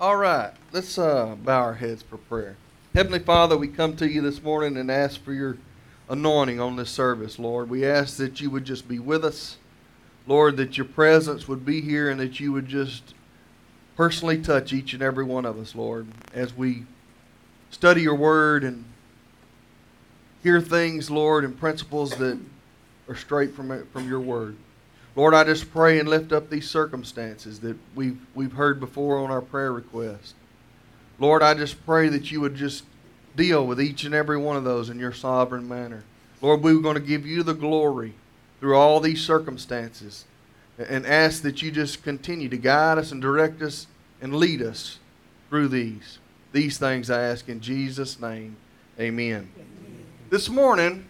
All right, let's uh, bow our heads for prayer. Heavenly Father, we come to you this morning and ask for your anointing on this service, Lord. We ask that you would just be with us. Lord, that your presence would be here and that you would just personally touch each and every one of us, Lord, as we study your word and hear things, Lord, and principles that are straight from, from your word. Lord, I just pray and lift up these circumstances that we've, we've heard before on our prayer request. Lord, I just pray that you would just deal with each and every one of those in your sovereign manner. Lord, we are going to give you the glory through all these circumstances and ask that you just continue to guide us and direct us and lead us through these. These things I ask in Jesus' name. Amen. Amen. This morning,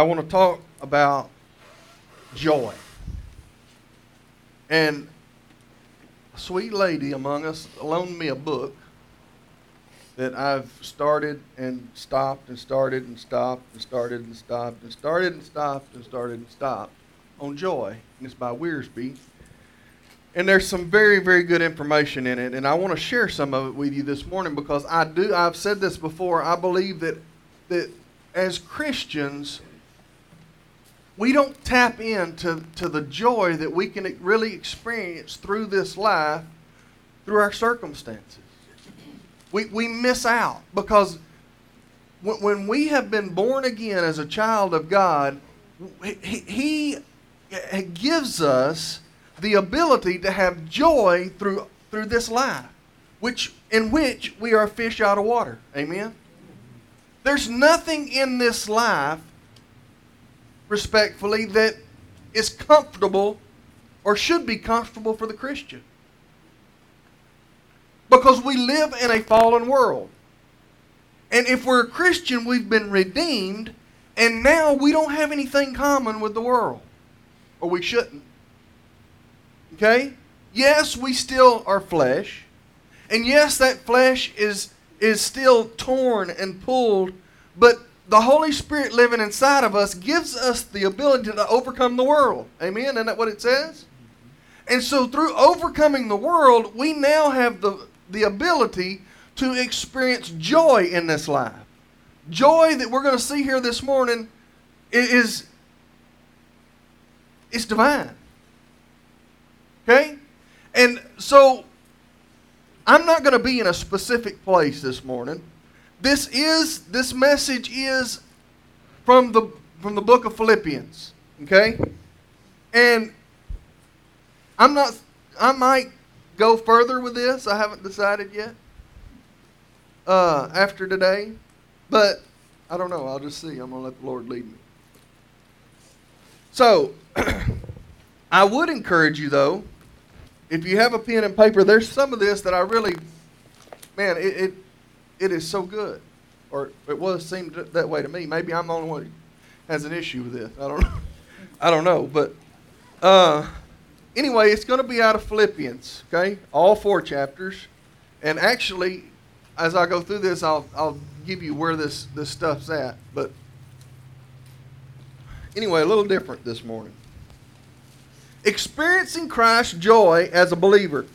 I want to talk about joy. And a sweet lady among us loaned me a book that I've started and stopped and started and stopped and started and stopped and started and stopped and started and stopped on joy. And it's by Wiersbe. And there's some very, very good information in it. And I want to share some of it with you this morning because I do, I've said this before, I believe that, that as Christians, we don't tap into to the joy that we can really experience through this life, through our circumstances. We, we miss out because when, when we have been born again as a child of God, he, he gives us the ability to have joy through, through this life, which, in which we are fish out of water. Amen? There's nothing in this life respectfully, that is comfortable or should be comfortable for the Christian. Because we live in a fallen world. And if we're a Christian, we've been redeemed, and now we don't have anything common with the world. Or we shouldn't. Okay? Yes, we still are flesh. And yes, that flesh is, is still torn and pulled, but the Holy Spirit living inside of us gives us the ability to overcome the world. Amen? Isn't that what it says? And so through overcoming the world, we now have the, the ability to experience joy in this life. Joy that we're going to see here this morning is, is divine. Okay? And so I'm not going to be in a specific place this morning. This is this message is from the from the book of Philippians. Okay? And I'm not I might go further with this. I haven't decided yet. Uh, after today. But I don't know. I'll just see. I'm gonna let the Lord lead me. So I would encourage you though, if you have a pen and paper, there's some of this that I really man, it, it it is so good. Or it was seemed that way to me. Maybe I'm the only one who has an issue with this. I don't know. I don't know. But uh, anyway, it's going to be out of Philippians, okay? All four chapters. And actually, as I go through this, I'll, I'll give you where this, this stuff's at. But anyway, a little different this morning. Experiencing Christ's joy as a believer.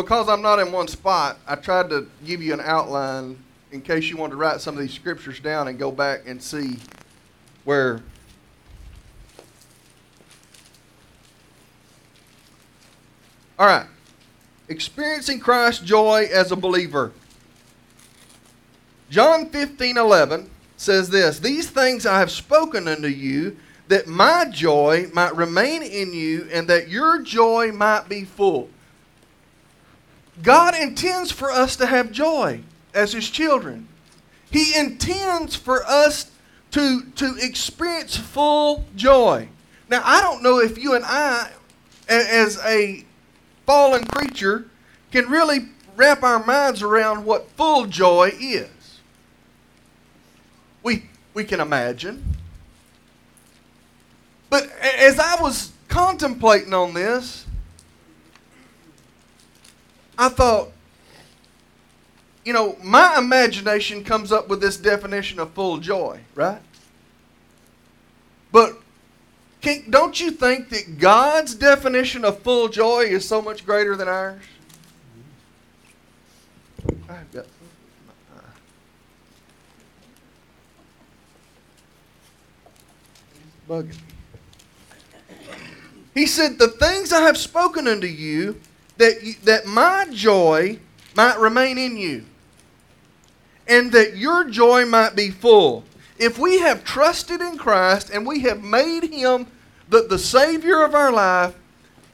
Because I'm not in one spot, I tried to give you an outline in case you wanted to write some of these scriptures down and go back and see where All right. Experiencing Christ's joy as a believer. John 15 11 says this These things I have spoken unto you, that my joy might remain in you, and that your joy might be full. God intends for us to have joy as His children. He intends for us to, to experience full joy. Now, I don't know if you and I, as a fallen creature, can really wrap our minds around what full joy is. We, we can imagine. But as I was contemplating on this, I thought, you know, my imagination comes up with this definition of full joy, right? But Can, don't you think that God's definition of full joy is so much greater than ours? Bugging. He said, The things I have spoken unto you, that, you, that my joy might remain in you, and that your joy might be full. If we have trusted in Christ and we have made him the, the Savior of our life,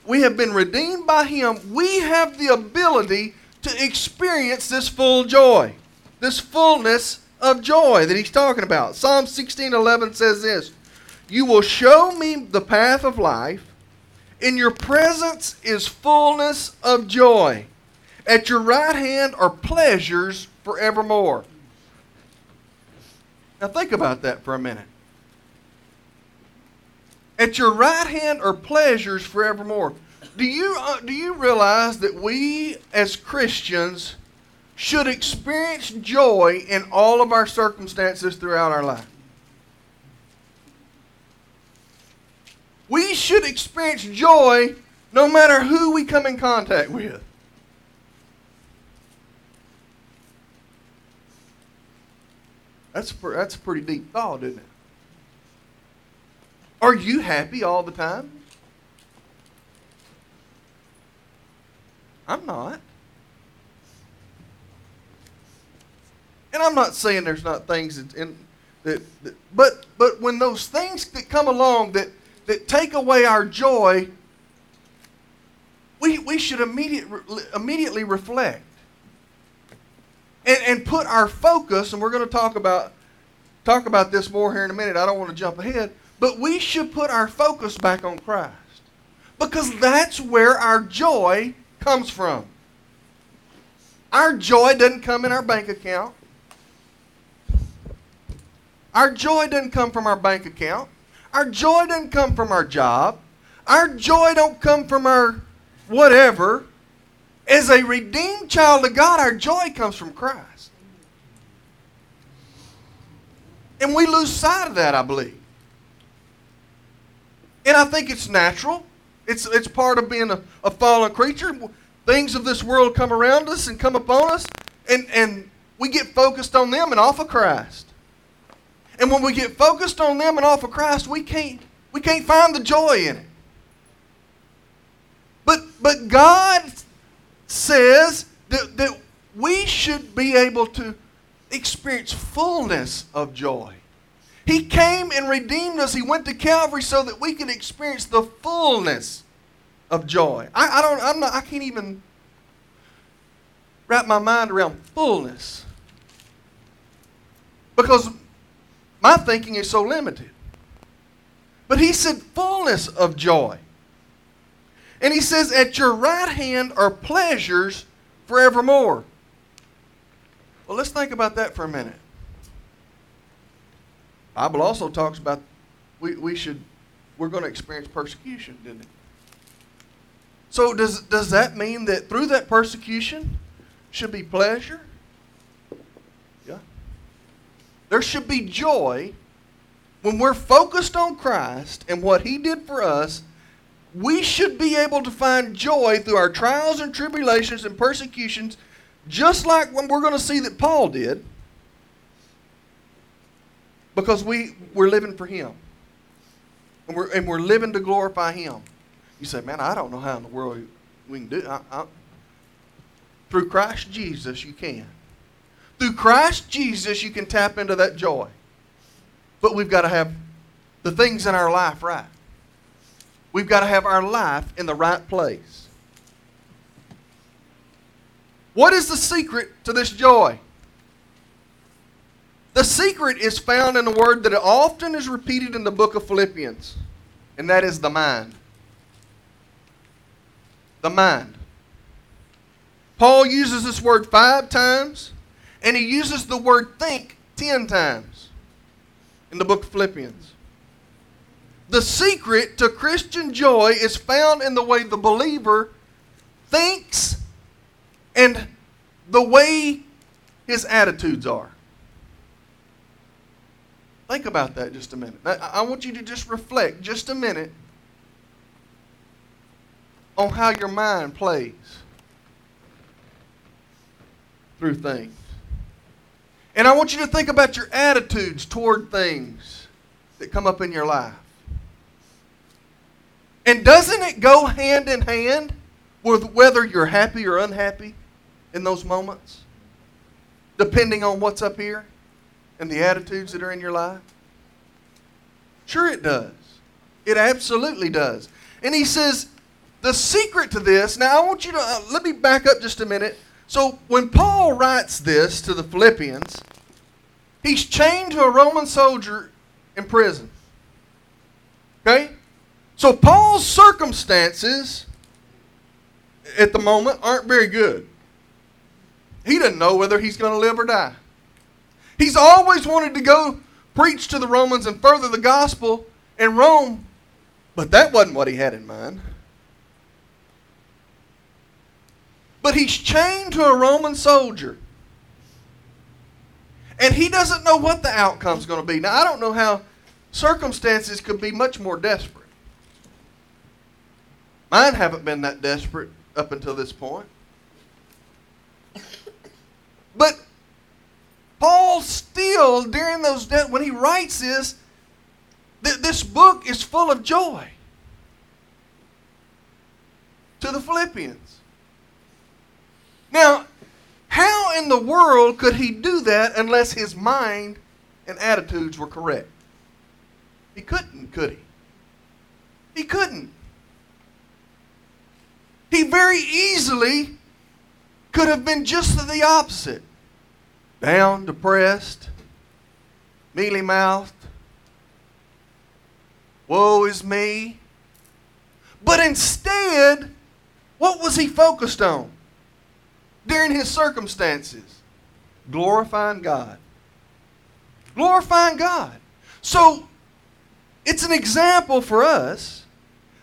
we have been redeemed by him, we have the ability to experience this full joy, this fullness of joy that he's talking about. Psalm 16:11 says this, "You will show me the path of life. In your presence is fullness of joy. At your right hand are pleasures forevermore." Now think about that for a minute. At your right hand are pleasures forevermore. Do you, uh, do you realize that we as Christians should experience joy in all of our circumstances throughout our life? We should experience joy no matter who we come in contact with. That's, that's a pretty deep thought, isn't it? Are you happy all the time? I'm not. And I'm not saying there's not things in that, that, but but when those things that come along that that take away our joy, we we should immediate, immediately reflect and and put our focus. And we're going to talk about talk about this more here in a minute. I don't want to jump ahead, but we should put our focus back on Christ because that's where our joy comes from. Our joy doesn't come in our bank account. Our joy doesn't come from our bank account. Our joy doesn't come from our job. Our joy don't come from our whatever. As a redeemed child of God, our joy comes from Christ. And we lose sight of that, I believe. And I think it's natural. It's, it's part of being a, a fallen creature. Things of this world come around us and come upon us, and, and we get focused on them and off of Christ. And when we get focused on them and off of Christ, we can't, we can't find the joy in it. But, but God says that, that we should be able to experience fullness of joy. He came and redeemed us. He went to Calvary so that we could experience the fullness of joy. I, I don't I'm not I can't even wrap my mind around fullness. Because my thinking is so limited. But he said fullness of joy. And he says, At your right hand are pleasures forevermore. Well, let's think about that for a minute. Bible also talks about we, we should we're going to experience persecution, didn't it? So does does that mean that through that persecution should be pleasure? Yeah. There should be joy when we're focused on Christ and what he did for us. We should be able to find joy through our trials and tribulations and persecutions, just like when we're going to see that Paul did because we, we're living for Him. And we're, and we're living to glorify Him. You say, man, I don't know how in the world we can do it. I, I, through Christ Jesus, you can. Through Christ Jesus, you can tap into that joy. But we've got to have the things in our life right. We've got to have our life in the right place. What is the secret to this joy? The secret is found in a word that often is repeated in the book of Philippians, and that is the mind. The mind. Paul uses this word five times, and he uses the word think ten times in the book of Philippians. The secret to Christian joy is found in the way the believer thinks and the way his attitudes are. Think about that just a minute. I want you to just reflect just a minute on how your mind plays through things. And I want you to think about your attitudes toward things that come up in your life. And doesn't it go hand in hand with whether you're happy or unhappy in those moments? Depending on what's up here and the attitudes that are in your life? Sure, it does. It absolutely does. And he says, the secret to this, now I want you to, uh, let me back up just a minute. So when Paul writes this to the Philippians, he's chained to a Roman soldier in prison. Okay? So Paul's circumstances at the moment aren't very good. He doesn't know whether he's going to live or die. He's always wanted to go preach to the Romans and further the gospel in Rome, but that wasn't what he had in mind. But he's chained to a Roman soldier. And he doesn't know what the outcome's going to be. Now, I don't know how circumstances could be much more desperate. Mine haven't been that desperate up until this point. But Paul still, during those days, when he writes this, th- this book is full of joy to the Philippians. Now, how in the world could he do that unless his mind and attitudes were correct? He couldn't, could he? He couldn't. He very easily could have been just the opposite down, depressed, mealy mouthed. Woe is me. But instead, what was he focused on during his circumstances? Glorifying God. Glorifying God. So, it's an example for us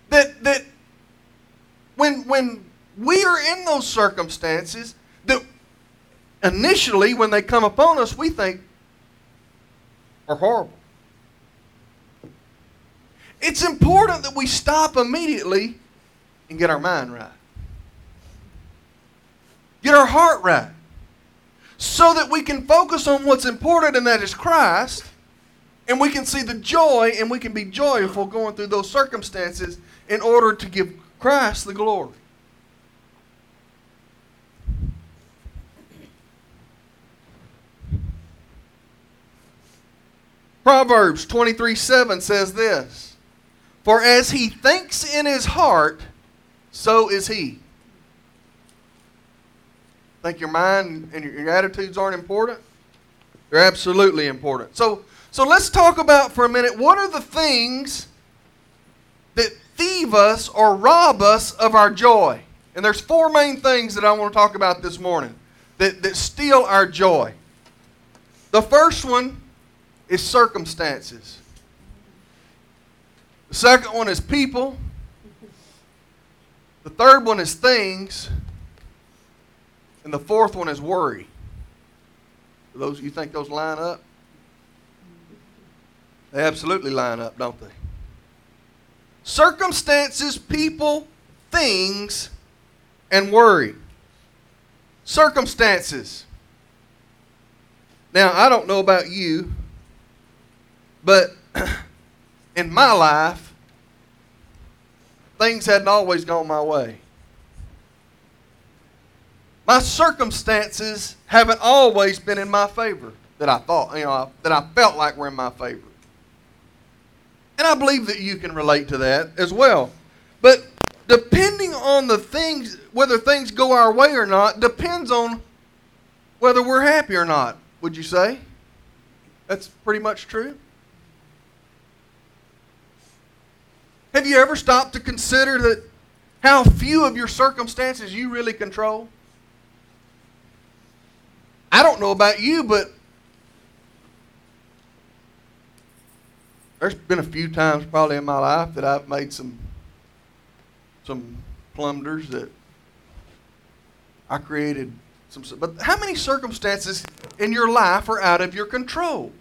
that, that when, when we are in those circumstances, that initially, when they come upon us, we think are horrible. It's important that we stop immediately and get our mind right. Get our heart right. So that we can focus on what's important, and that is Christ. And we can see the joy, and we can be joyful going through those circumstances in order to give Christ the glory. Proverbs 23 7 says this For as he thinks in his heart, so is he. Think your mind and your attitudes aren't important? They're absolutely important. So, so let's talk about for a minute what are the things that thieve us or rob us of our joy? And there's four main things that I want to talk about this morning that, that steal our joy. The first one is circumstances. The second one is people. The third one is things. And the fourth one is worry. those you think those line up? They absolutely line up, don't they? Circumstances, people, things, and worry. Circumstances. Now, I don't know about you, but in my life, things hadn't always gone my way. My circumstances haven't always been in my favor that I thought, you know, that I felt like were in my favor. And I believe that you can relate to that as well. But depending on the things, whether things go our way or not, depends on whether we're happy or not, would you say? That's pretty much true. Have you ever stopped to consider that how few of your circumstances you really control? I don't know about you, but there's been a few times probably in my life that I've made some some plunders that I created some but how many circumstances in your life are out of your control?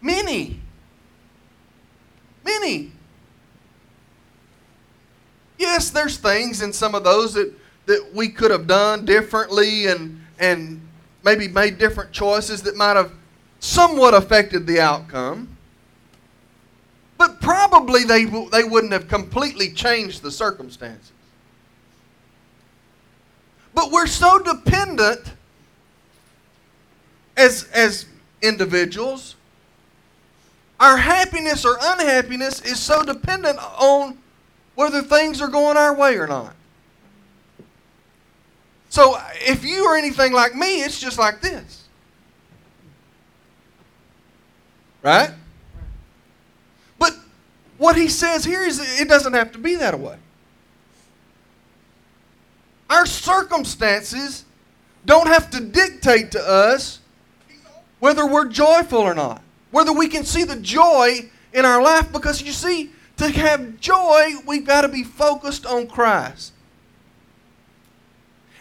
Many. Many. Yes, there's things in some of those that, that we could have done differently and, and maybe made different choices that might have somewhat affected the outcome. But probably they, they wouldn't have completely changed the circumstances. But we're so dependent as, as individuals. Our happiness or unhappiness is so dependent on whether things are going our way or not. So if you are anything like me, it's just like this. Right? But what he says here is it doesn't have to be that way. Our circumstances don't have to dictate to us whether we're joyful or not, whether we can see the joy in our life, because you see, to have joy, we've got to be focused on Christ.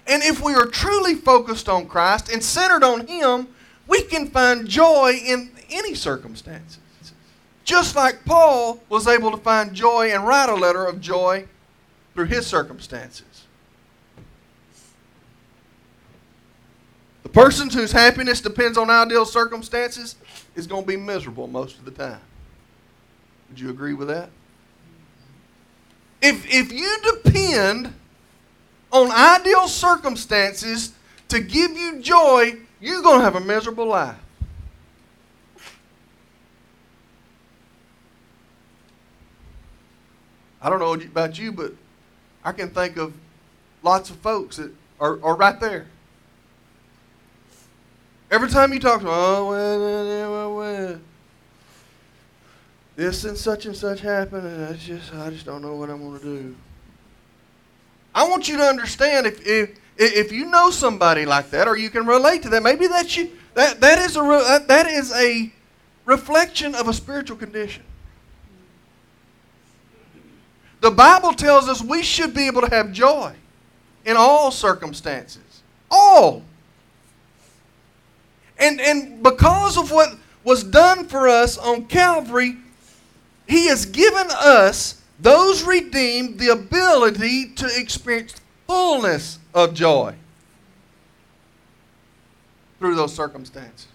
And if we are truly focused on Christ and centered on Him, we can find joy in any circumstances. Just like Paul was able to find joy and write a letter of joy through his circumstances. The person whose happiness depends on ideal circumstances is going to be miserable most of the time. Would you agree with that? If, if you depend on ideal circumstances to give you joy, you're going to have a miserable life. I don't know about you, but I can think of lots of folks that are, are right there. Every time you talk to them, oh, this and such and such happened, and I just, I just don't know what I'm going to do. I want you to understand if, if, if you know somebody like that, or you can relate to that, maybe that's you, that, that, is a, that is a reflection of a spiritual condition. The Bible tells us we should be able to have joy in all circumstances. All. And, and because of what was done for us on Calvary, He has given us, those redeemed, the ability to experience fullness of joy through those circumstances.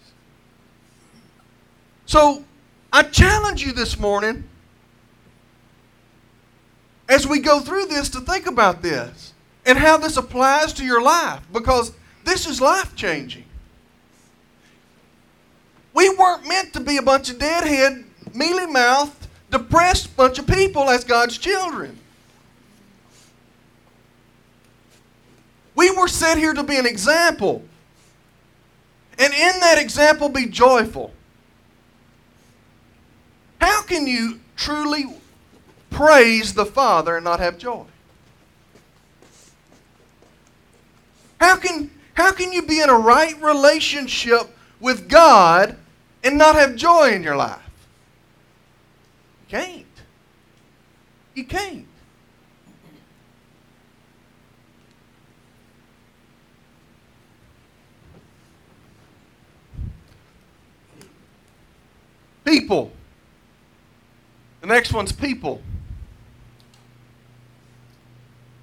So, I challenge you this morning as we go through this to think about this and how this applies to your life because this is life changing. We weren't meant to be a bunch of deadhead, mealy mouthed, depressed bunch of people as God's children. We were set here to be an example. And in that example, be joyful. How can you truly praise the Father and not have joy? How can, how can you be in a right relationship with God and not have joy in your life? Can't. You can't. People. The next one's people.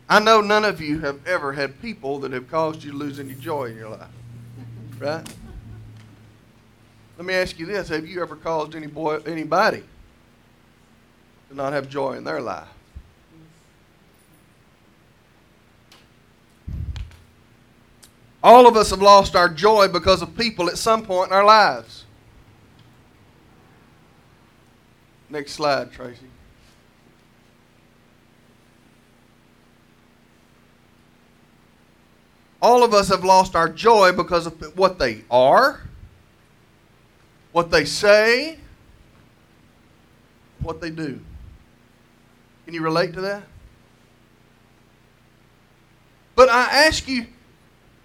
I know none of you have ever had people that have caused you to lose any joy in your life. Right? Let me ask you this Have you ever caused any boy, anybody to not have joy in their life? All of us have lost our joy because of people at some point in our lives. Next slide, Tracy. All of us have lost our joy because of what they are what they say, what they do. Can you relate to that? But I ask you,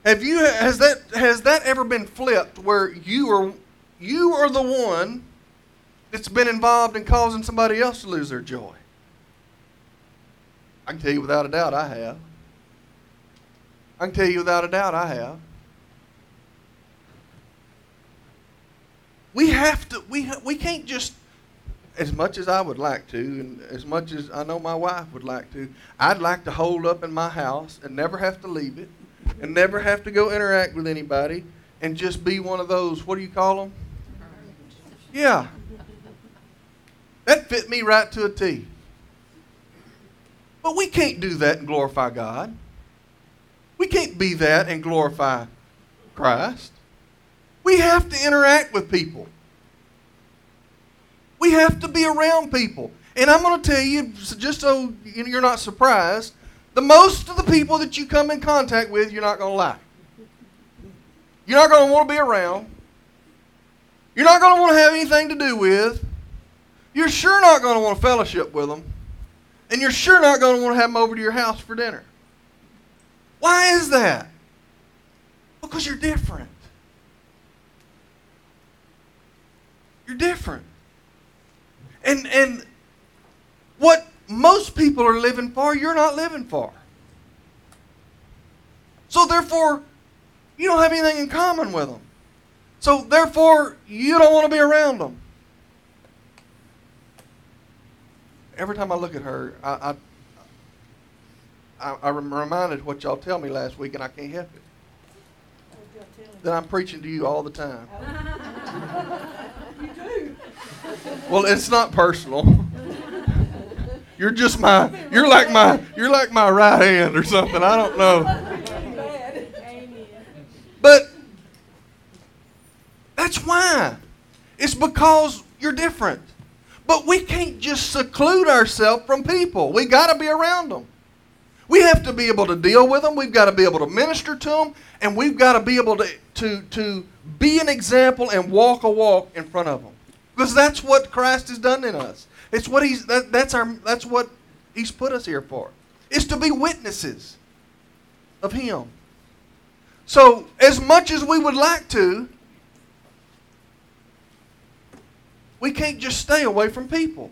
have you has that has that ever been flipped where you are you are the one that's been involved in causing somebody else to lose their joy? I can tell you without a doubt I have. I can tell you without a doubt I have. we have to, we, we can't just, as much as I would like to, and as much as I know my wife would like to, I'd like to hold up in my house and never have to leave it and never have to go interact with anybody and just be one of those, what do you call them? Yeah. That fit me right to a T. But we can't do that and glorify God. We can't be that and glorify Christ. We have to interact with people. We have to be around people. And I'm going to tell you, just so you're not surprised, the most of the people that you come in contact with, you're not going to like. You're not going to want to be around. You're not going to want to have anything to do with. You're sure not going to want to fellowship with them. And you're sure not going to want to have them over to your house for dinner. Why is that? Because you're different. You're different. And and what most people are living for, you're not living for. So therefore, you don't have anything in common with them. So therefore, you don't want to be around them. Every time I look at her, I, I, I, I'm reminded what y'all tell me last week, and I can't help it. That I'm preaching to you all the time. Well, it's not personal. You're just my, you're like my, you're like my right hand or something. I don't know. But that's why. It's because you're different. But we can't just seclude ourselves from people. We got to be around them. We have to be able to deal with them. We've got to be able to minister to them, and we've got to be able to to to be an example and walk a walk in front of them. Because that's what Christ has done in us. It's what he's that, that's our that's what he's put us here for. Is to be witnesses of him. So, as much as we would like to, we can't just stay away from people.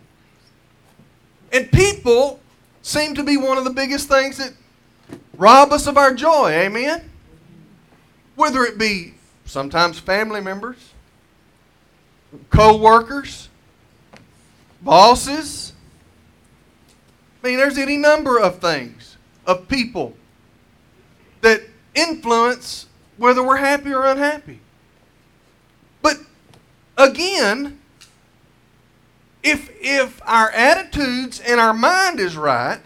And people seem to be one of the biggest things that rob us of our joy. Amen? Whether it be sometimes family members, co workers, bosses. I mean, there's any number of things, of people that influence whether we're happy or unhappy. But again, if if our attitudes and our mind is right,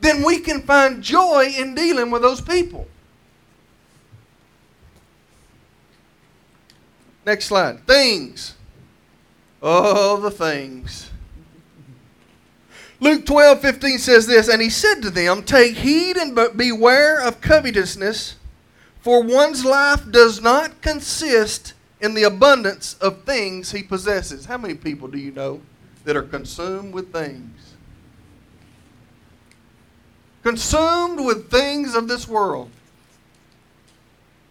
then we can find joy in dealing with those people. Next slide. Things. Oh, the things. Luke 12, 15 says this, And he said to them, Take heed and beware of covetousness, for one's life does not consist in the abundance of things he possesses. How many people do you know that are consumed with things? Consumed with things of this world.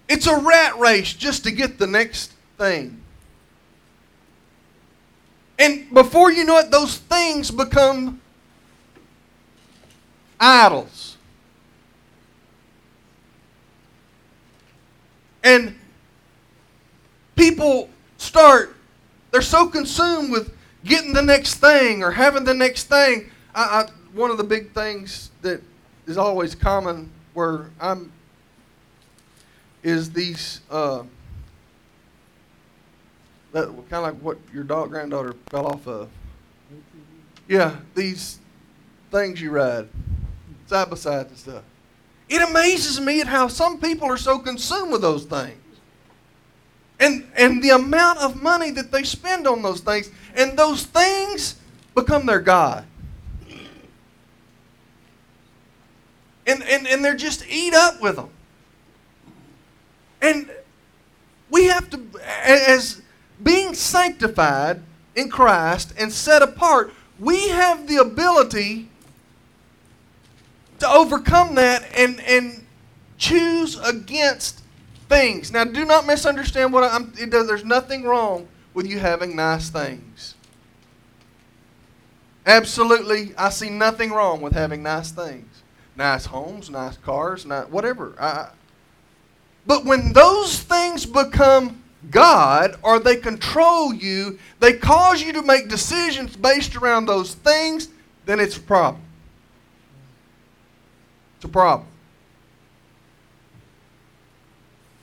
It's a rat race just to get the next thing. And before you know it, those things become idols. And people start, they're so consumed with getting the next thing or having the next thing. I, I, one of the big things that is always common where I'm is these uh, that kind of like what your dog granddaughter fell off of. Yeah, these things you ride side by side and stuff. It amazes me at how some people are so consumed with those things. And and the amount of money that they spend on those things, and those things become their God. And, and, and they're just eat up with them. And we have to, as being sanctified in Christ and set apart, we have the ability to overcome that and, and choose against things. Now, do not misunderstand what I'm. Does, there's nothing wrong with you having nice things. Absolutely, I see nothing wrong with having nice things, nice homes, nice cars, nice, whatever. I, but when those things become God or they control you, they cause you to make decisions based around those things, then it's a problem. It's a problem.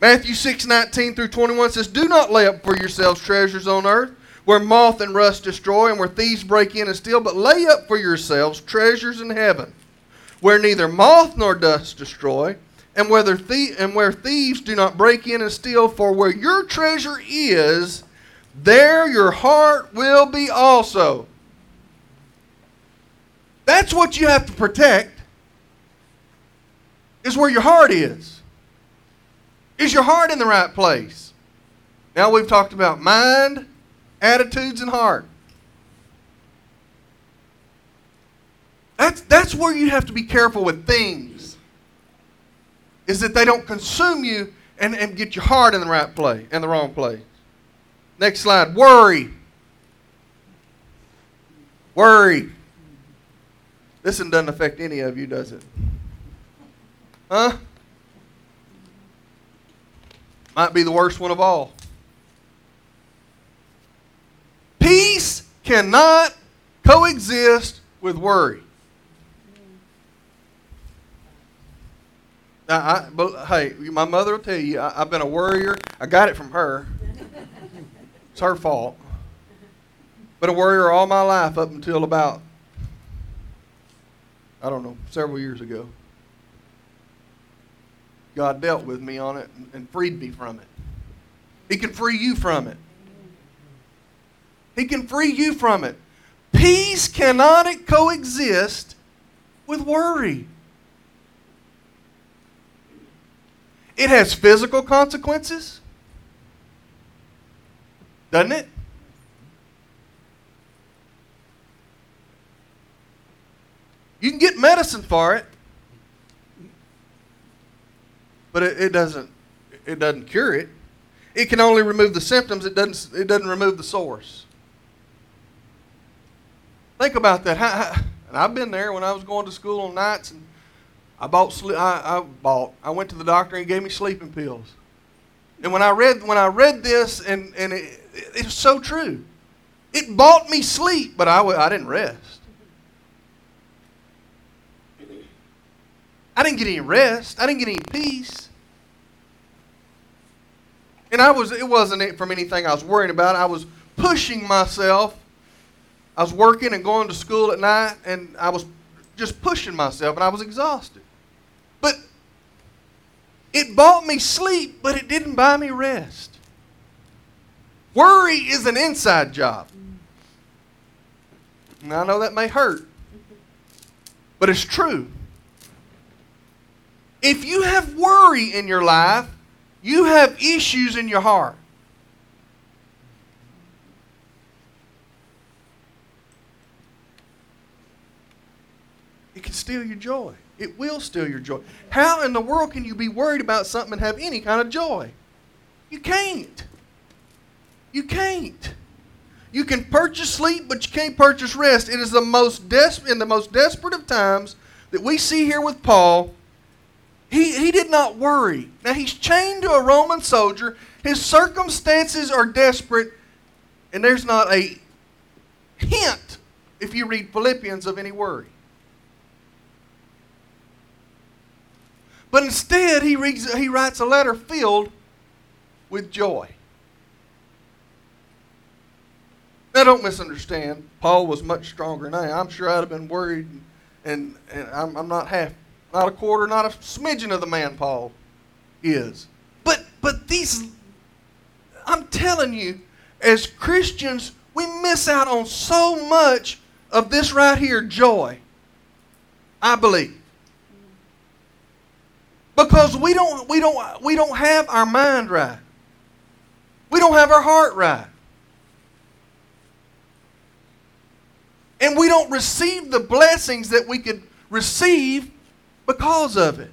Matthew 6 19 through 21 says, Do not lay up for yourselves treasures on earth, where moth and rust destroy, and where thieves break in and steal, but lay up for yourselves treasures in heaven, where neither moth nor dust destroy, and, whether thie- and where thieves do not break in and steal, for where your treasure is, there your heart will be also. That's what you have to protect, is where your heart is. Is your heart in the right place? Now we've talked about mind, attitudes, and heart. That's, that's where you have to be careful with things. Is that they don't consume you and, and get your heart in the right place, in the wrong place. Next slide. Worry. Worry. This one doesn't affect any of you, does it? Huh? Might be the worst one of all. Peace cannot coexist with worry. I, but, hey, my mother will tell you, I, I've been a worrier. I got it from her. It's her fault. Been a worrier all my life up until about, I don't know, several years ago. God dealt with me on it and, and freed me from it. He can free you from it. He can free you from it. Peace cannot coexist with worry. It has physical consequences, doesn't it? You can get medicine for it, but it, it doesn't it doesn't cure it. It can only remove the symptoms. It doesn't it doesn't remove the source. Think about that. How, how, and I've been there when I was going to school on nights, and I bought I, I bought I went to the doctor and he gave me sleeping pills. And when I read when I read this, and and it, it, it was so true. It bought me sleep, but I didn't rest. I didn't get any rest. I didn't get any peace. And I was it wasn't from anything I was worrying about. I was pushing myself. I was working and going to school at night and I was just pushing myself and I was exhausted. But it bought me sleep, but it didn't buy me rest. Worry is an inside job. And I know that may hurt, but it's true. If you have worry in your life, you have issues in your heart. It can steal your joy. It will steal your joy. How in the world can you be worried about something and have any kind of joy? You can't. You can't. You can purchase sleep, but you can't purchase rest. It is the most des- in the most desperate of times that we see here with Paul. He, he did not worry. Now he's chained to a Roman soldier. His circumstances are desperate, and there's not a hint, if you read Philippians, of any worry. But instead, he, reads, he writes a letter filled with joy. Now, don't misunderstand. Paul was much stronger than I. I'm sure I'd have been worried, and, and I'm, I'm not half, not a quarter, not a smidgen of the man Paul is. But, but these, I'm telling you, as Christians, we miss out on so much of this right here joy. I believe because we don't we don't we don't have our mind right. We don't have our heart right. And we don't receive the blessings that we could receive because of it.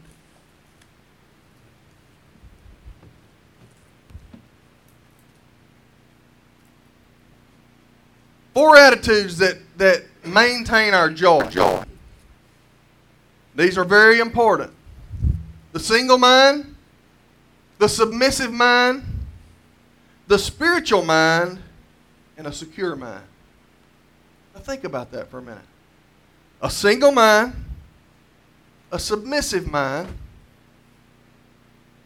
Four attitudes that that maintain our joy. These are very important single mind, the submissive mind, the spiritual mind and a secure mind. Now think about that for a minute. A single mind, a submissive mind,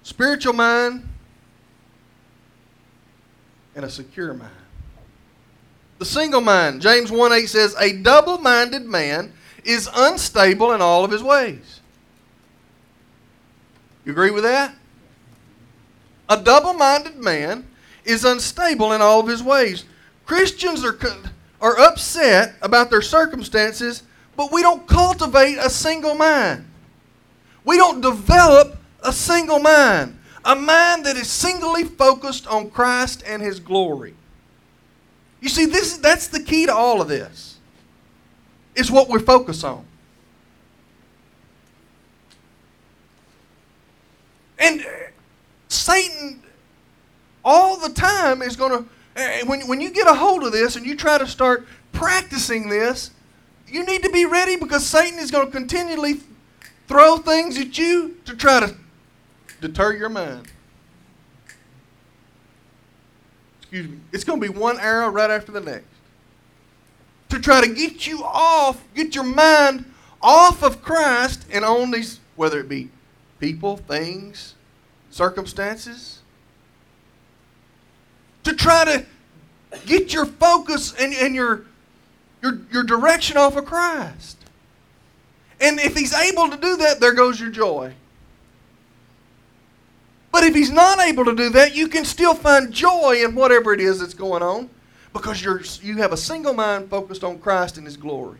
spiritual mind, and a secure mind. The single mind, James 1 8 says, A double minded man is unstable in all of his ways. You agree with that? A double minded man is unstable in all of his ways. Christians are, are upset about their circumstances, but we don't cultivate a single mind. We don't develop a single mind, a mind that is singly focused on Christ and his glory. You see, this, that's the key to all of this, is what we focus on. And Satan all the time is going to, eh, when, when you get a hold of this and you try to start practicing this, you need to be ready because Satan is going to continually throw things at you to try to deter your mind. Excuse me. It's going to be one arrow right after the next. To try to get you off, get your mind off of Christ and on these, whether it be people, things, circumstances, to try to get your focus and, and your, your, your direction off of Christ. And if he's able to do that, there goes your joy. But if he's not able to do that, you can still find joy in whatever it is that's going on because you're, you have a single mind focused on Christ and his glory.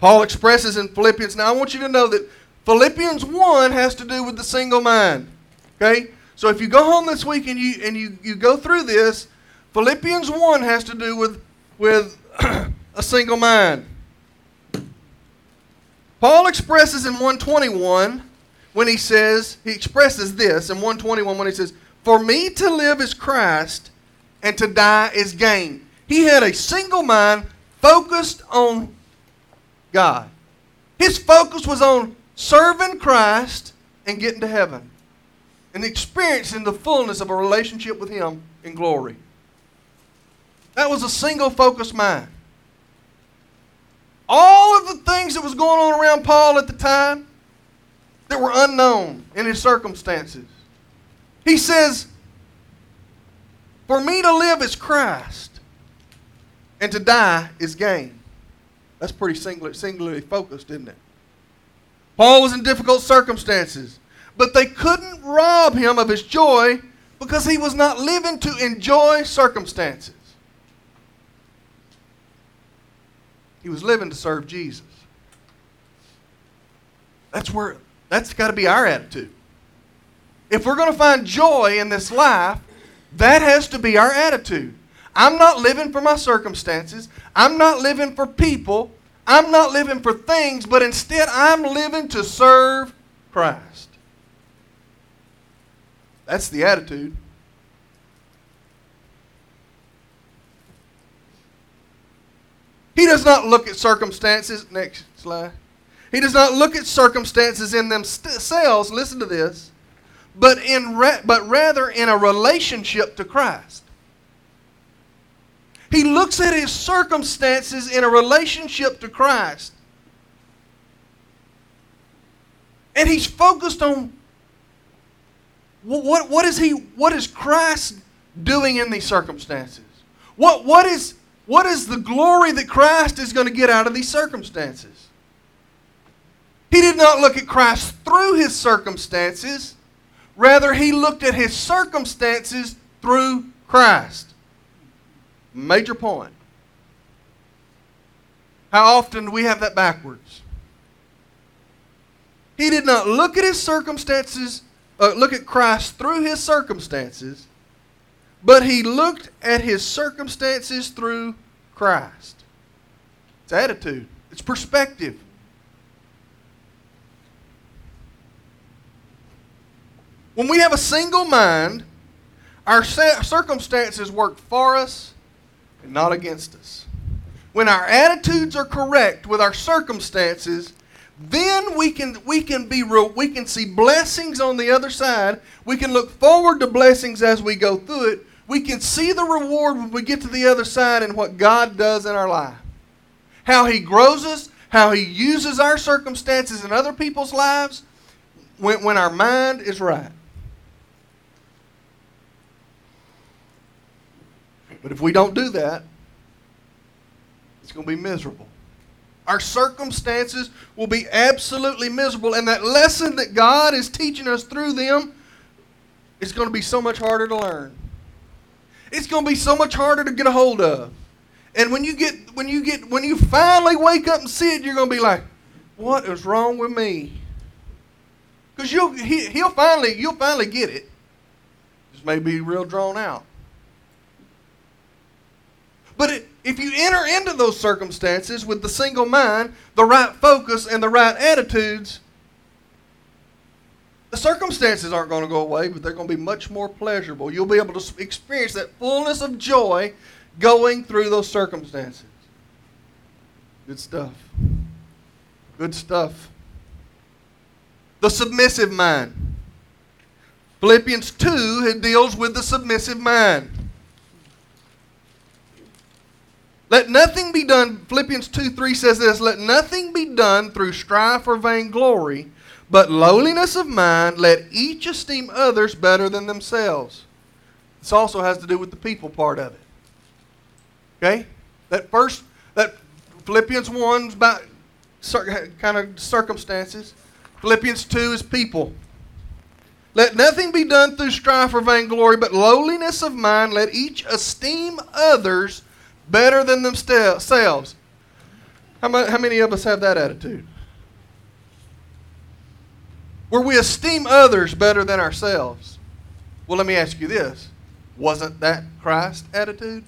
Paul expresses in Philippians. Now, I want you to know that Philippians 1 has to do with the single mind. Okay? So if you go home this week and you and you, you go through this, Philippians 1 has to do with with a single mind. Paul expresses in 121 when he says, he expresses this in 121 when he says, For me to live is Christ and to die is gain. He had a single mind focused on God. His focus was on serving Christ and getting to heaven and experiencing the fullness of a relationship with Him in glory. That was a single focused mind. All of the things that was going on around Paul at the time that were unknown in his circumstances. He says, For me to live is Christ, and to die is gain. That's pretty singular, singularly focused, isn't it? Paul was in difficult circumstances, but they couldn't rob him of his joy because he was not living to enjoy circumstances. He was living to serve Jesus. That's where that's got to be our attitude. If we're going to find joy in this life, that has to be our attitude. I'm not living for my circumstances. I'm not living for people. I'm not living for things, but instead I'm living to serve Christ. That's the attitude. He does not look at circumstances. Next slide. He does not look at circumstances in themselves. Listen to this. But in but rather in a relationship to Christ. He looks at his circumstances in a relationship to Christ. And he's focused on what, what, is he, what is Christ doing in these circumstances? What, what, is, what is the glory that Christ is going to get out of these circumstances? He did not look at Christ through his circumstances. Rather, he looked at his circumstances through Christ. Major point. How often do we have that backwards? He did not look at his circumstances, uh, look at Christ through his circumstances, but he looked at his circumstances through Christ. It's attitude, it's perspective. When we have a single mind, our circumstances work for us and not against us. When our attitudes are correct with our circumstances, then we can we can be real, we can see blessings on the other side. We can look forward to blessings as we go through it. We can see the reward when we get to the other side and what God does in our life. How he grows us, how he uses our circumstances in other people's lives when, when our mind is right. But if we don't do that, it's going to be miserable. Our circumstances will be absolutely miserable, and that lesson that God is teaching us through them is going to be so much harder to learn. It's going to be so much harder to get a hold of. And when you get when you get when you finally wake up and see it, you're going to be like, "What is wrong with me?" Because you'll he, he'll finally you'll finally get it. This may be real drawn out. But if you enter into those circumstances with the single mind, the right focus, and the right attitudes, the circumstances aren't going to go away, but they're going to be much more pleasurable. You'll be able to experience that fullness of joy going through those circumstances. Good stuff. Good stuff. The submissive mind. Philippians 2 it deals with the submissive mind. Let nothing be done, Philippians 2 3 says this, let nothing be done through strife or vainglory, but lowliness of mind, let each esteem others better than themselves. This also has to do with the people part of it. Okay? That first, that Philippians 1 is about kind of circumstances. Philippians 2 is people. Let nothing be done through strife or vainglory, but lowliness of mind. Let each esteem others better than themselves. How many of us have that attitude? Where we esteem others better than ourselves. Well, let me ask you this. Wasn't that Christ's attitude?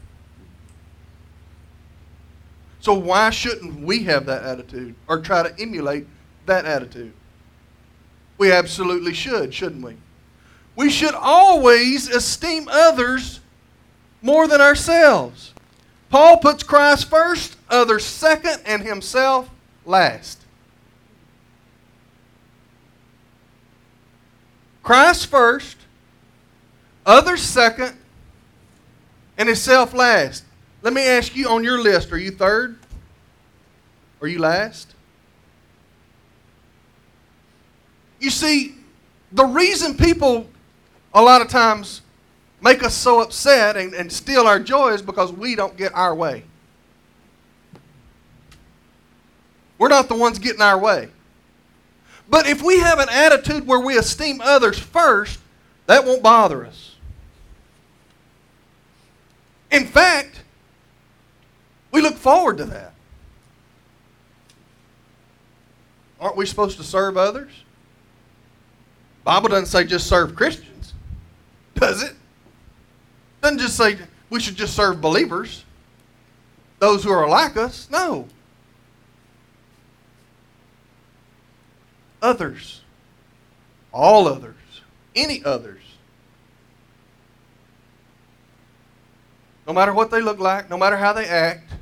So why shouldn't we have that attitude or try to emulate that attitude? We absolutely should, shouldn't we? We should always esteem others more than ourselves. Paul puts Christ first, others second, and himself last. Christ first, others second, and himself last. Let me ask you on your list are you third? Are you last? You see, the reason people a lot of times make us so upset and, and steal our joy is because we don't get our way. We're not the ones getting our way. But if we have an attitude where we esteem others first, that won't bother us. In fact, we look forward to that. Aren't we supposed to serve others? Bible doesn't say just serve Christians, does it? Doesn't just say we should just serve believers, those who are like us. No. Others. All others. Any others. No matter what they look like, no matter how they act,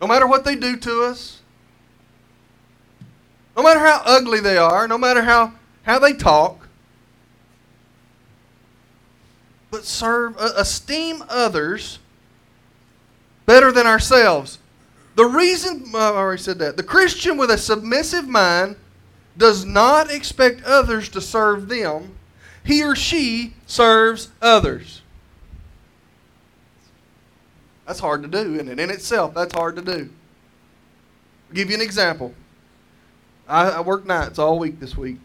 no matter what they do to us, no matter how ugly they are, no matter how, how they talk, but serve, uh, esteem others better than ourselves. The reason, I already said that, the Christian with a submissive mind does not expect others to serve them. He or she serves others. That's hard to do, isn't it? In itself, that's hard to do. I'll give you an example. I, I worked nights all week this week.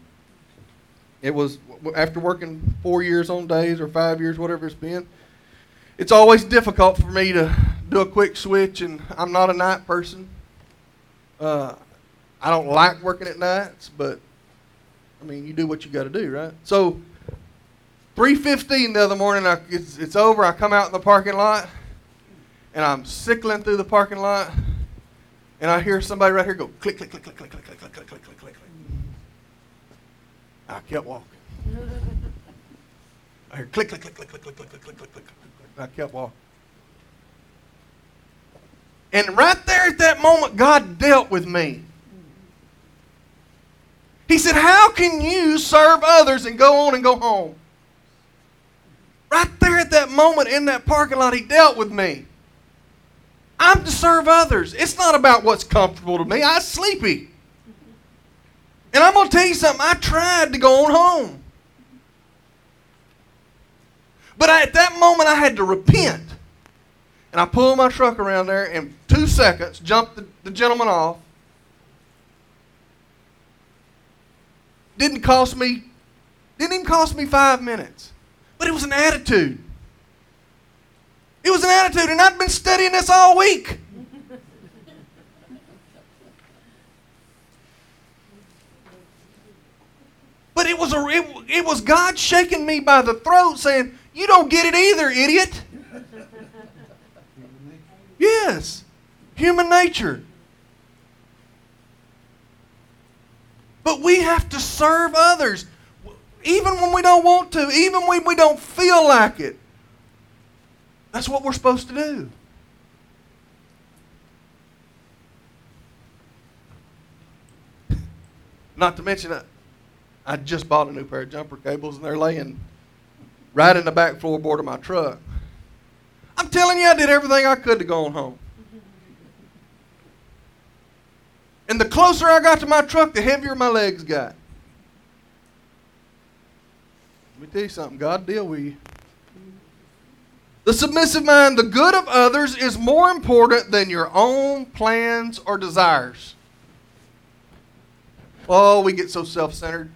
It was after working four years on days or five years, whatever it's been. It's always difficult for me to do a quick switch, and I'm not a night person. Uh, I don't like working at nights, but I mean, you do what you got to do, right? So, 3:15 the other morning, I, it's, it's over. I come out in the parking lot, and I'm sickling through the parking lot, and I hear somebody right here go click, click, click, click, click, click, click, click, click, click, click. I kept walking. I heard click, click, click, click, click, click, click, click, click, click, click. I kept walking. And right there at that moment, God dealt with me. He said, How can you serve others and go on and go home? Right there at that moment in that parking lot, He dealt with me. I'm to serve others. It's not about what's comfortable to me. I'm sleepy. And I'm going to tell you something. I tried to go on home. But I, at that moment, I had to repent. And I pulled my truck around there in two seconds, jumped the, the gentleman off. Didn't cost me, didn't even cost me five minutes. But it was an attitude. It was an attitude, and I'd been studying this all week. But it was, a, it, it was God shaking me by the throat saying, You don't get it either, idiot. Yes, human nature. But we have to serve others, even when we don't want to, even when we don't feel like it. That's what we're supposed to do. Not to mention, I, I just bought a new pair of jumper cables, and they're laying right in the back floorboard of my truck. I'm telling you, I did everything I could to go on home. And the closer I got to my truck, the heavier my legs got. Let me tell you something God deal with you. The submissive mind, the good of others, is more important than your own plans or desires. Oh, we get so self centered.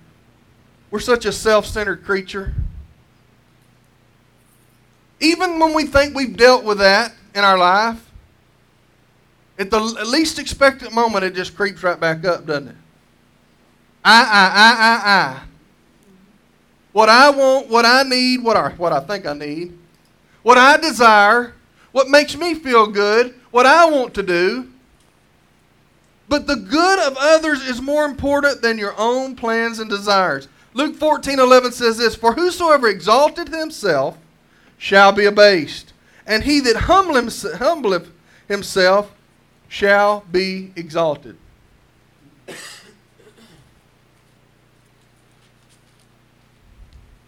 We're such a self centered creature. Even when we think we've dealt with that in our life, at the least expected moment, it just creeps right back up, doesn't it? I, I, I, I, I. What I want, what I need, what I, what I think I need, what I desire, what makes me feel good, what I want to do. But the good of others is more important than your own plans and desires. Luke 14 11 says this For whosoever exalted himself shall be abased, and he that humbleth himself shall be exalted.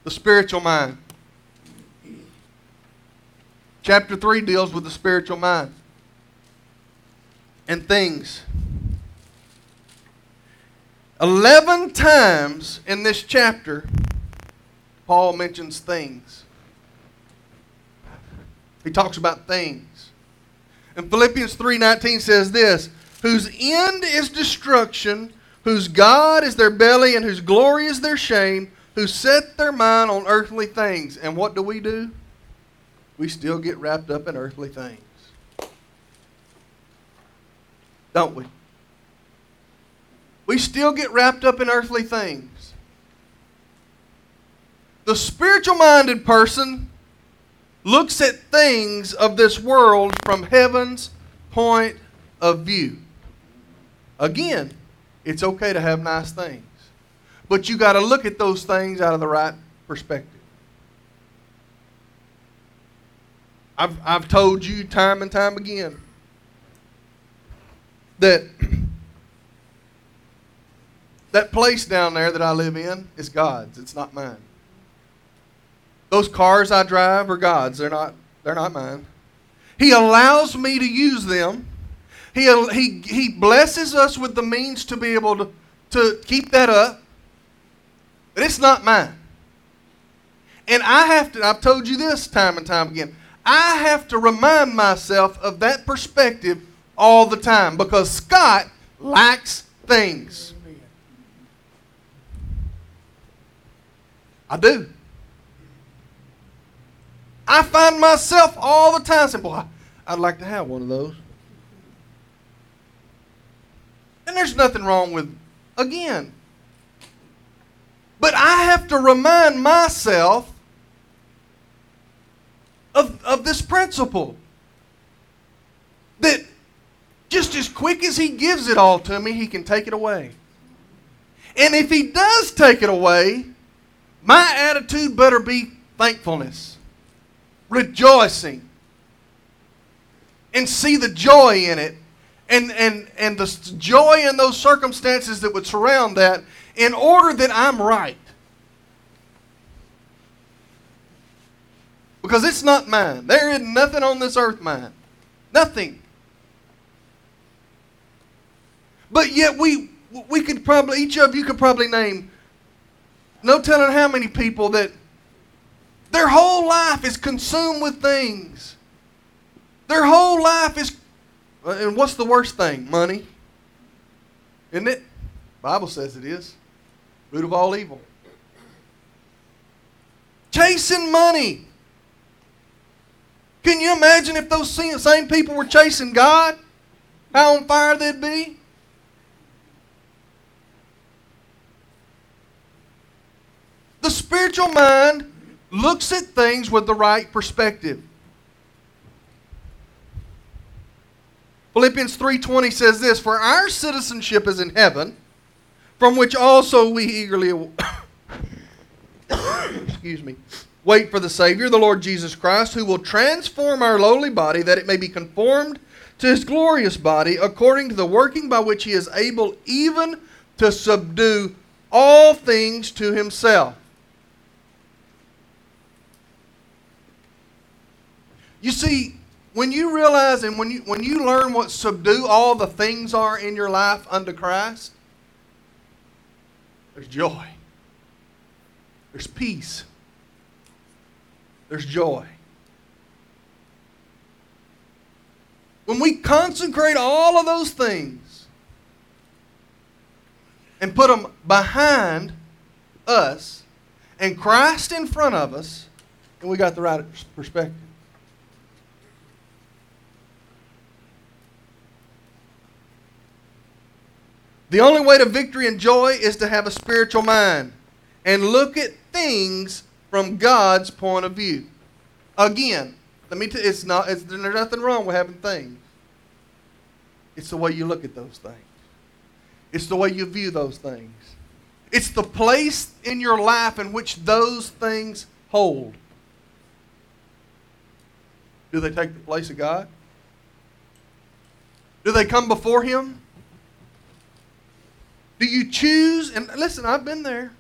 The spiritual mind. Chapter 3 deals with the spiritual mind and things. Eleven times in this chapter, Paul mentions things. He talks about things. And Philippians 3:19 says this, whose end is destruction, whose God is their belly and whose glory is their shame, who set their mind on earthly things. And what do we do? We still get wrapped up in earthly things. Don't we? We still get wrapped up in earthly things. The spiritual minded person looks at things of this world from heaven's point of view. Again, it's okay to have nice things, but you got to look at those things out of the right perspective. I've, I've told you time and time again that that place down there that I live in is God's. It's not mine. Those cars I drive are God's. They're not, they're not mine. He allows me to use them. He, he, he blesses us with the means to be able to, to keep that up. But it's not mine. And I have to, I've told you this time and time again, I have to remind myself of that perspective all the time because Scott lacks things. I do. I find myself all the time saying, Boy, I'd like to have one of those. And there's nothing wrong with, again. But I have to remind myself of, of this principle that just as quick as He gives it all to me, He can take it away. And if He does take it away, my attitude better be thankfulness rejoicing. and see the joy in it and, and, and the joy in those circumstances that would surround that in order that I'm right. Because it's not mine. There is nothing on this earth mine. Nothing. But yet we we could probably each of you could probably name no telling how many people that their whole life is consumed with things. Their whole life is uh, and what's the worst thing? Money. Isn't it? Bible says it is. Root of all evil. Chasing money. Can you imagine if those same people were chasing God? How on fire they'd be? The spiritual mind looks at things with the right perspective. Philippians 3:20 says this, "For our citizenship is in heaven, from which also we eagerly excuse me, wait for the Savior, the Lord Jesus Christ, who will transform our lowly body that it may be conformed to his glorious body according to the working by which he is able even to subdue all things to himself." You see, when you realize and when you when you learn what subdue all the things are in your life under Christ, there's joy. There's peace. There's joy. When we consecrate all of those things and put them behind us and Christ in front of us, and we got the right perspective. The only way to victory and joy is to have a spiritual mind and look at things from God's point of view. Again, let me it's not, it's, there's nothing wrong with having things. It's the way you look at those things. It's the way you view those things. It's the place in your life in which those things hold. Do they take the place of God? Do they come before Him? Do you choose? And listen, I've been there.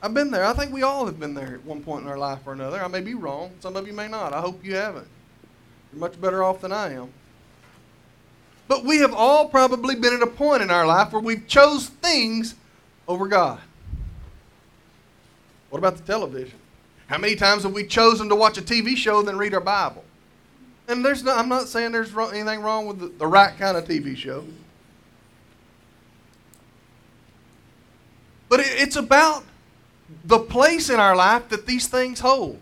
I've been there. I think we all have been there at one point in our life or another. I may be wrong. Some of you may not. I hope you haven't. You're much better off than I am. But we have all probably been at a point in our life where we've chose things over God. What about the television? How many times have we chosen to watch a TV show than read our Bible? And there's no, I'm not saying there's anything wrong with the, the right kind of TV show. But it's about the place in our life that these things hold,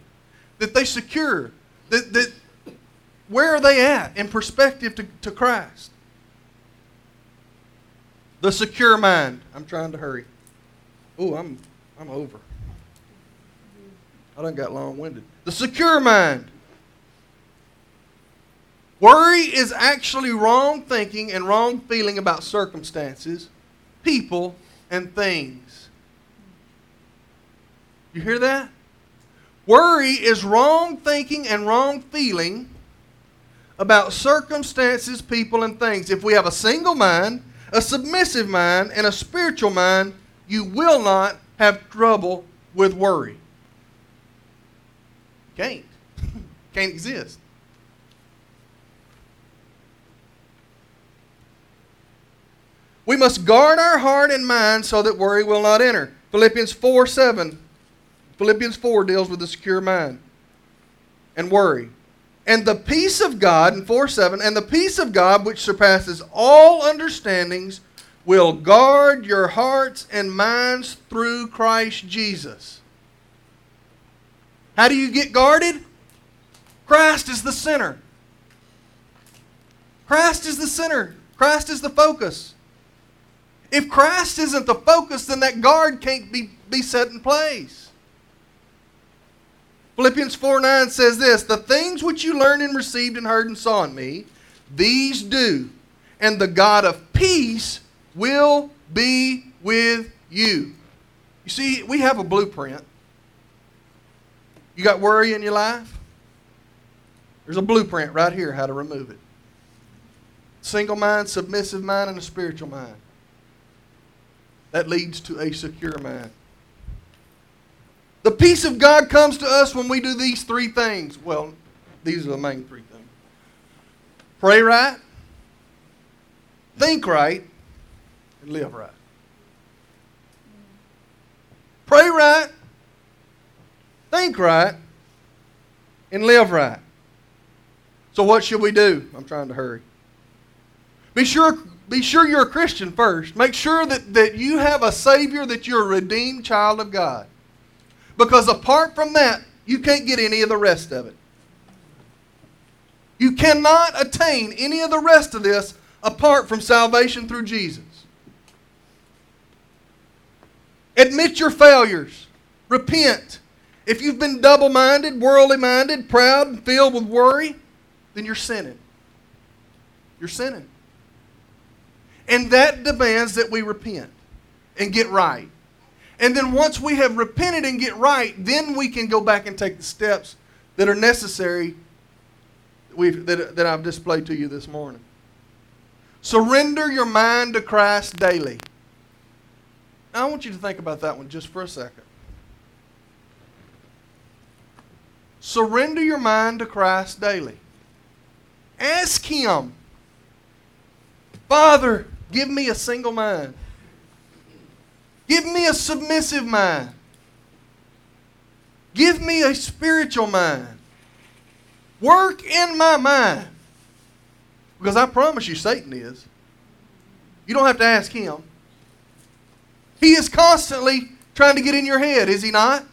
that they secure, that, that where are they at in perspective to, to Christ? The secure mind. I'm trying to hurry. Oh, I'm I'm over. I done got long-winded. The secure mind. Worry is actually wrong thinking and wrong feeling about circumstances, people, and things. You hear that? Worry is wrong thinking and wrong feeling about circumstances, people, and things. If we have a single mind, a submissive mind, and a spiritual mind, you will not have trouble with worry. Can't. Can't exist. We must guard our heart and mind so that worry will not enter. Philippians 4 7 Philippians 4 deals with the secure mind and worry. And the peace of God, in 4 7, and the peace of God, which surpasses all understandings, will guard your hearts and minds through Christ Jesus. How do you get guarded? Christ is the center. Christ is the center. Christ is the focus. If Christ isn't the focus, then that guard can't be, be set in place. Philippians 4 9 says this The things which you learned and received and heard and saw in me, these do, and the God of peace will be with you. You see, we have a blueprint. You got worry in your life? There's a blueprint right here how to remove it. Single mind, submissive mind, and a spiritual mind. That leads to a secure mind. The peace of God comes to us when we do these three things. Well, these are the main three things pray right, think right, and live right. Pray right, think right, and live right. So, what should we do? I'm trying to hurry. Be sure, be sure you're a Christian first. Make sure that, that you have a Savior, that you're a redeemed child of God. Because apart from that, you can't get any of the rest of it. You cannot attain any of the rest of this apart from salvation through Jesus. Admit your failures. Repent. If you've been double minded, worldly minded, proud, and filled with worry, then you're sinning. You're sinning. And that demands that we repent and get right. And then once we have repented and get right, then we can go back and take the steps that are necessary that, that I've displayed to you this morning. Surrender your mind to Christ daily. Now, I want you to think about that one just for a second. Surrender your mind to Christ daily. Ask Him, Father, give me a single mind. Give me a submissive mind. Give me a spiritual mind. Work in my mind. Because I promise you, Satan is. You don't have to ask him. He is constantly trying to get in your head, is he not?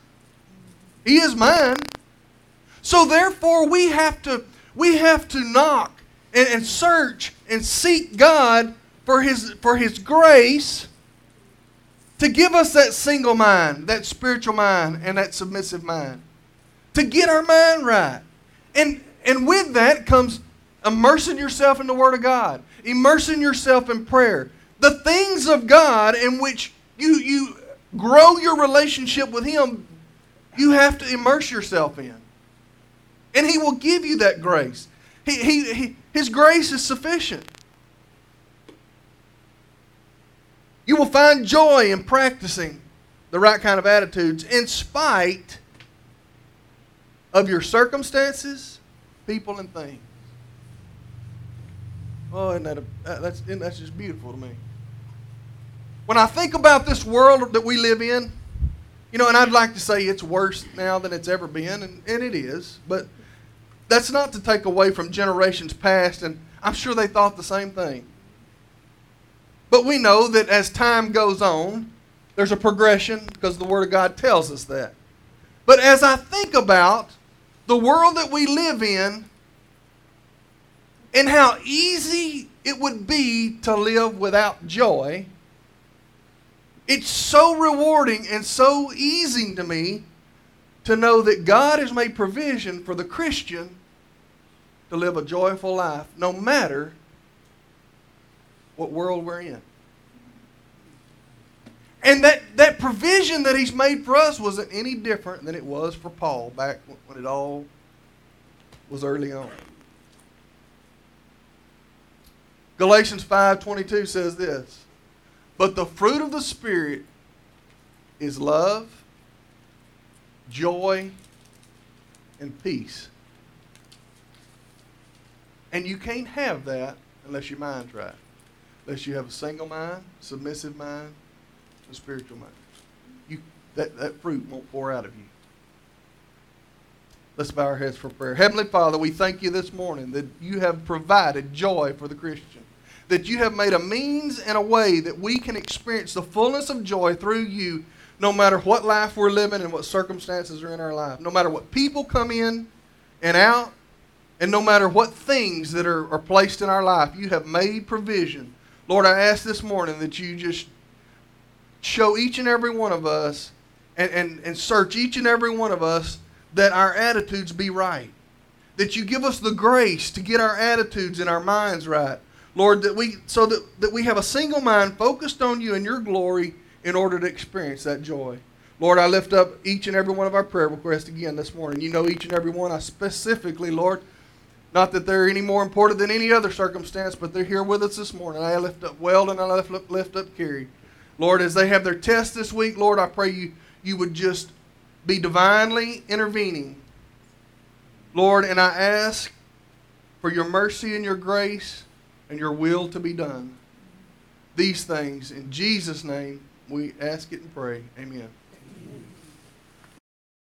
He is mine. So therefore we have to we have to knock and, and search and seek God for his for his grace to give us that single mind, that spiritual mind, and that submissive mind. To get our mind right. And and with that comes immersing yourself in the Word of God, immersing yourself in prayer. The things of God in which you, you grow your relationship with Him, you have to immerse yourself in. And He will give you that grace. He, he, he, his grace is sufficient. You will find joy in practicing the right kind of attitudes in spite of your circumstances, people, and things. Oh, isn't that a, that's, isn't that's just beautiful to me. When I think about this world that we live in, you know, and I'd like to say it's worse now than it's ever been, and, and it is, but that's not to take away from generations past, and I'm sure they thought the same thing. But we know that as time goes on, there's a progression because the Word of God tells us that. But as I think about the world that we live in and how easy it would be to live without joy, it's so rewarding and so easy to me to know that God has made provision for the Christian to live a joyful life no matter what world we're in. And that, that provision that he's made for us wasn't any different than it was for Paul back when it all was early on. Galatians 5:22 says this, "But the fruit of the spirit is love, joy, and peace." And you can't have that unless your mind's right. Unless you have a single mind, submissive mind, a spiritual mind. You, that, that fruit won't pour out of you. Let's bow our heads for prayer. Heavenly Father, we thank you this morning that you have provided joy for the Christian. That you have made a means and a way that we can experience the fullness of joy through you no matter what life we're living and what circumstances are in our life. No matter what people come in and out, and no matter what things that are, are placed in our life, you have made provision. Lord, I ask this morning that you just show each and every one of us and, and, and search each and every one of us that our attitudes be right. That you give us the grace to get our attitudes and our minds right. Lord, that we so that, that we have a single mind focused on you and your glory in order to experience that joy. Lord, I lift up each and every one of our prayer requests again this morning. You know each and every one. I specifically, Lord, Not that they're any more important than any other circumstance, but they're here with us this morning. I lift up Weldon, and I lift up, lift up Carrie. Lord, as they have their test this week, Lord, I pray you, you would just be divinely intervening. Lord, and I ask for your mercy and your grace and your will to be done. These things, in Jesus' name, we ask it and pray. Amen.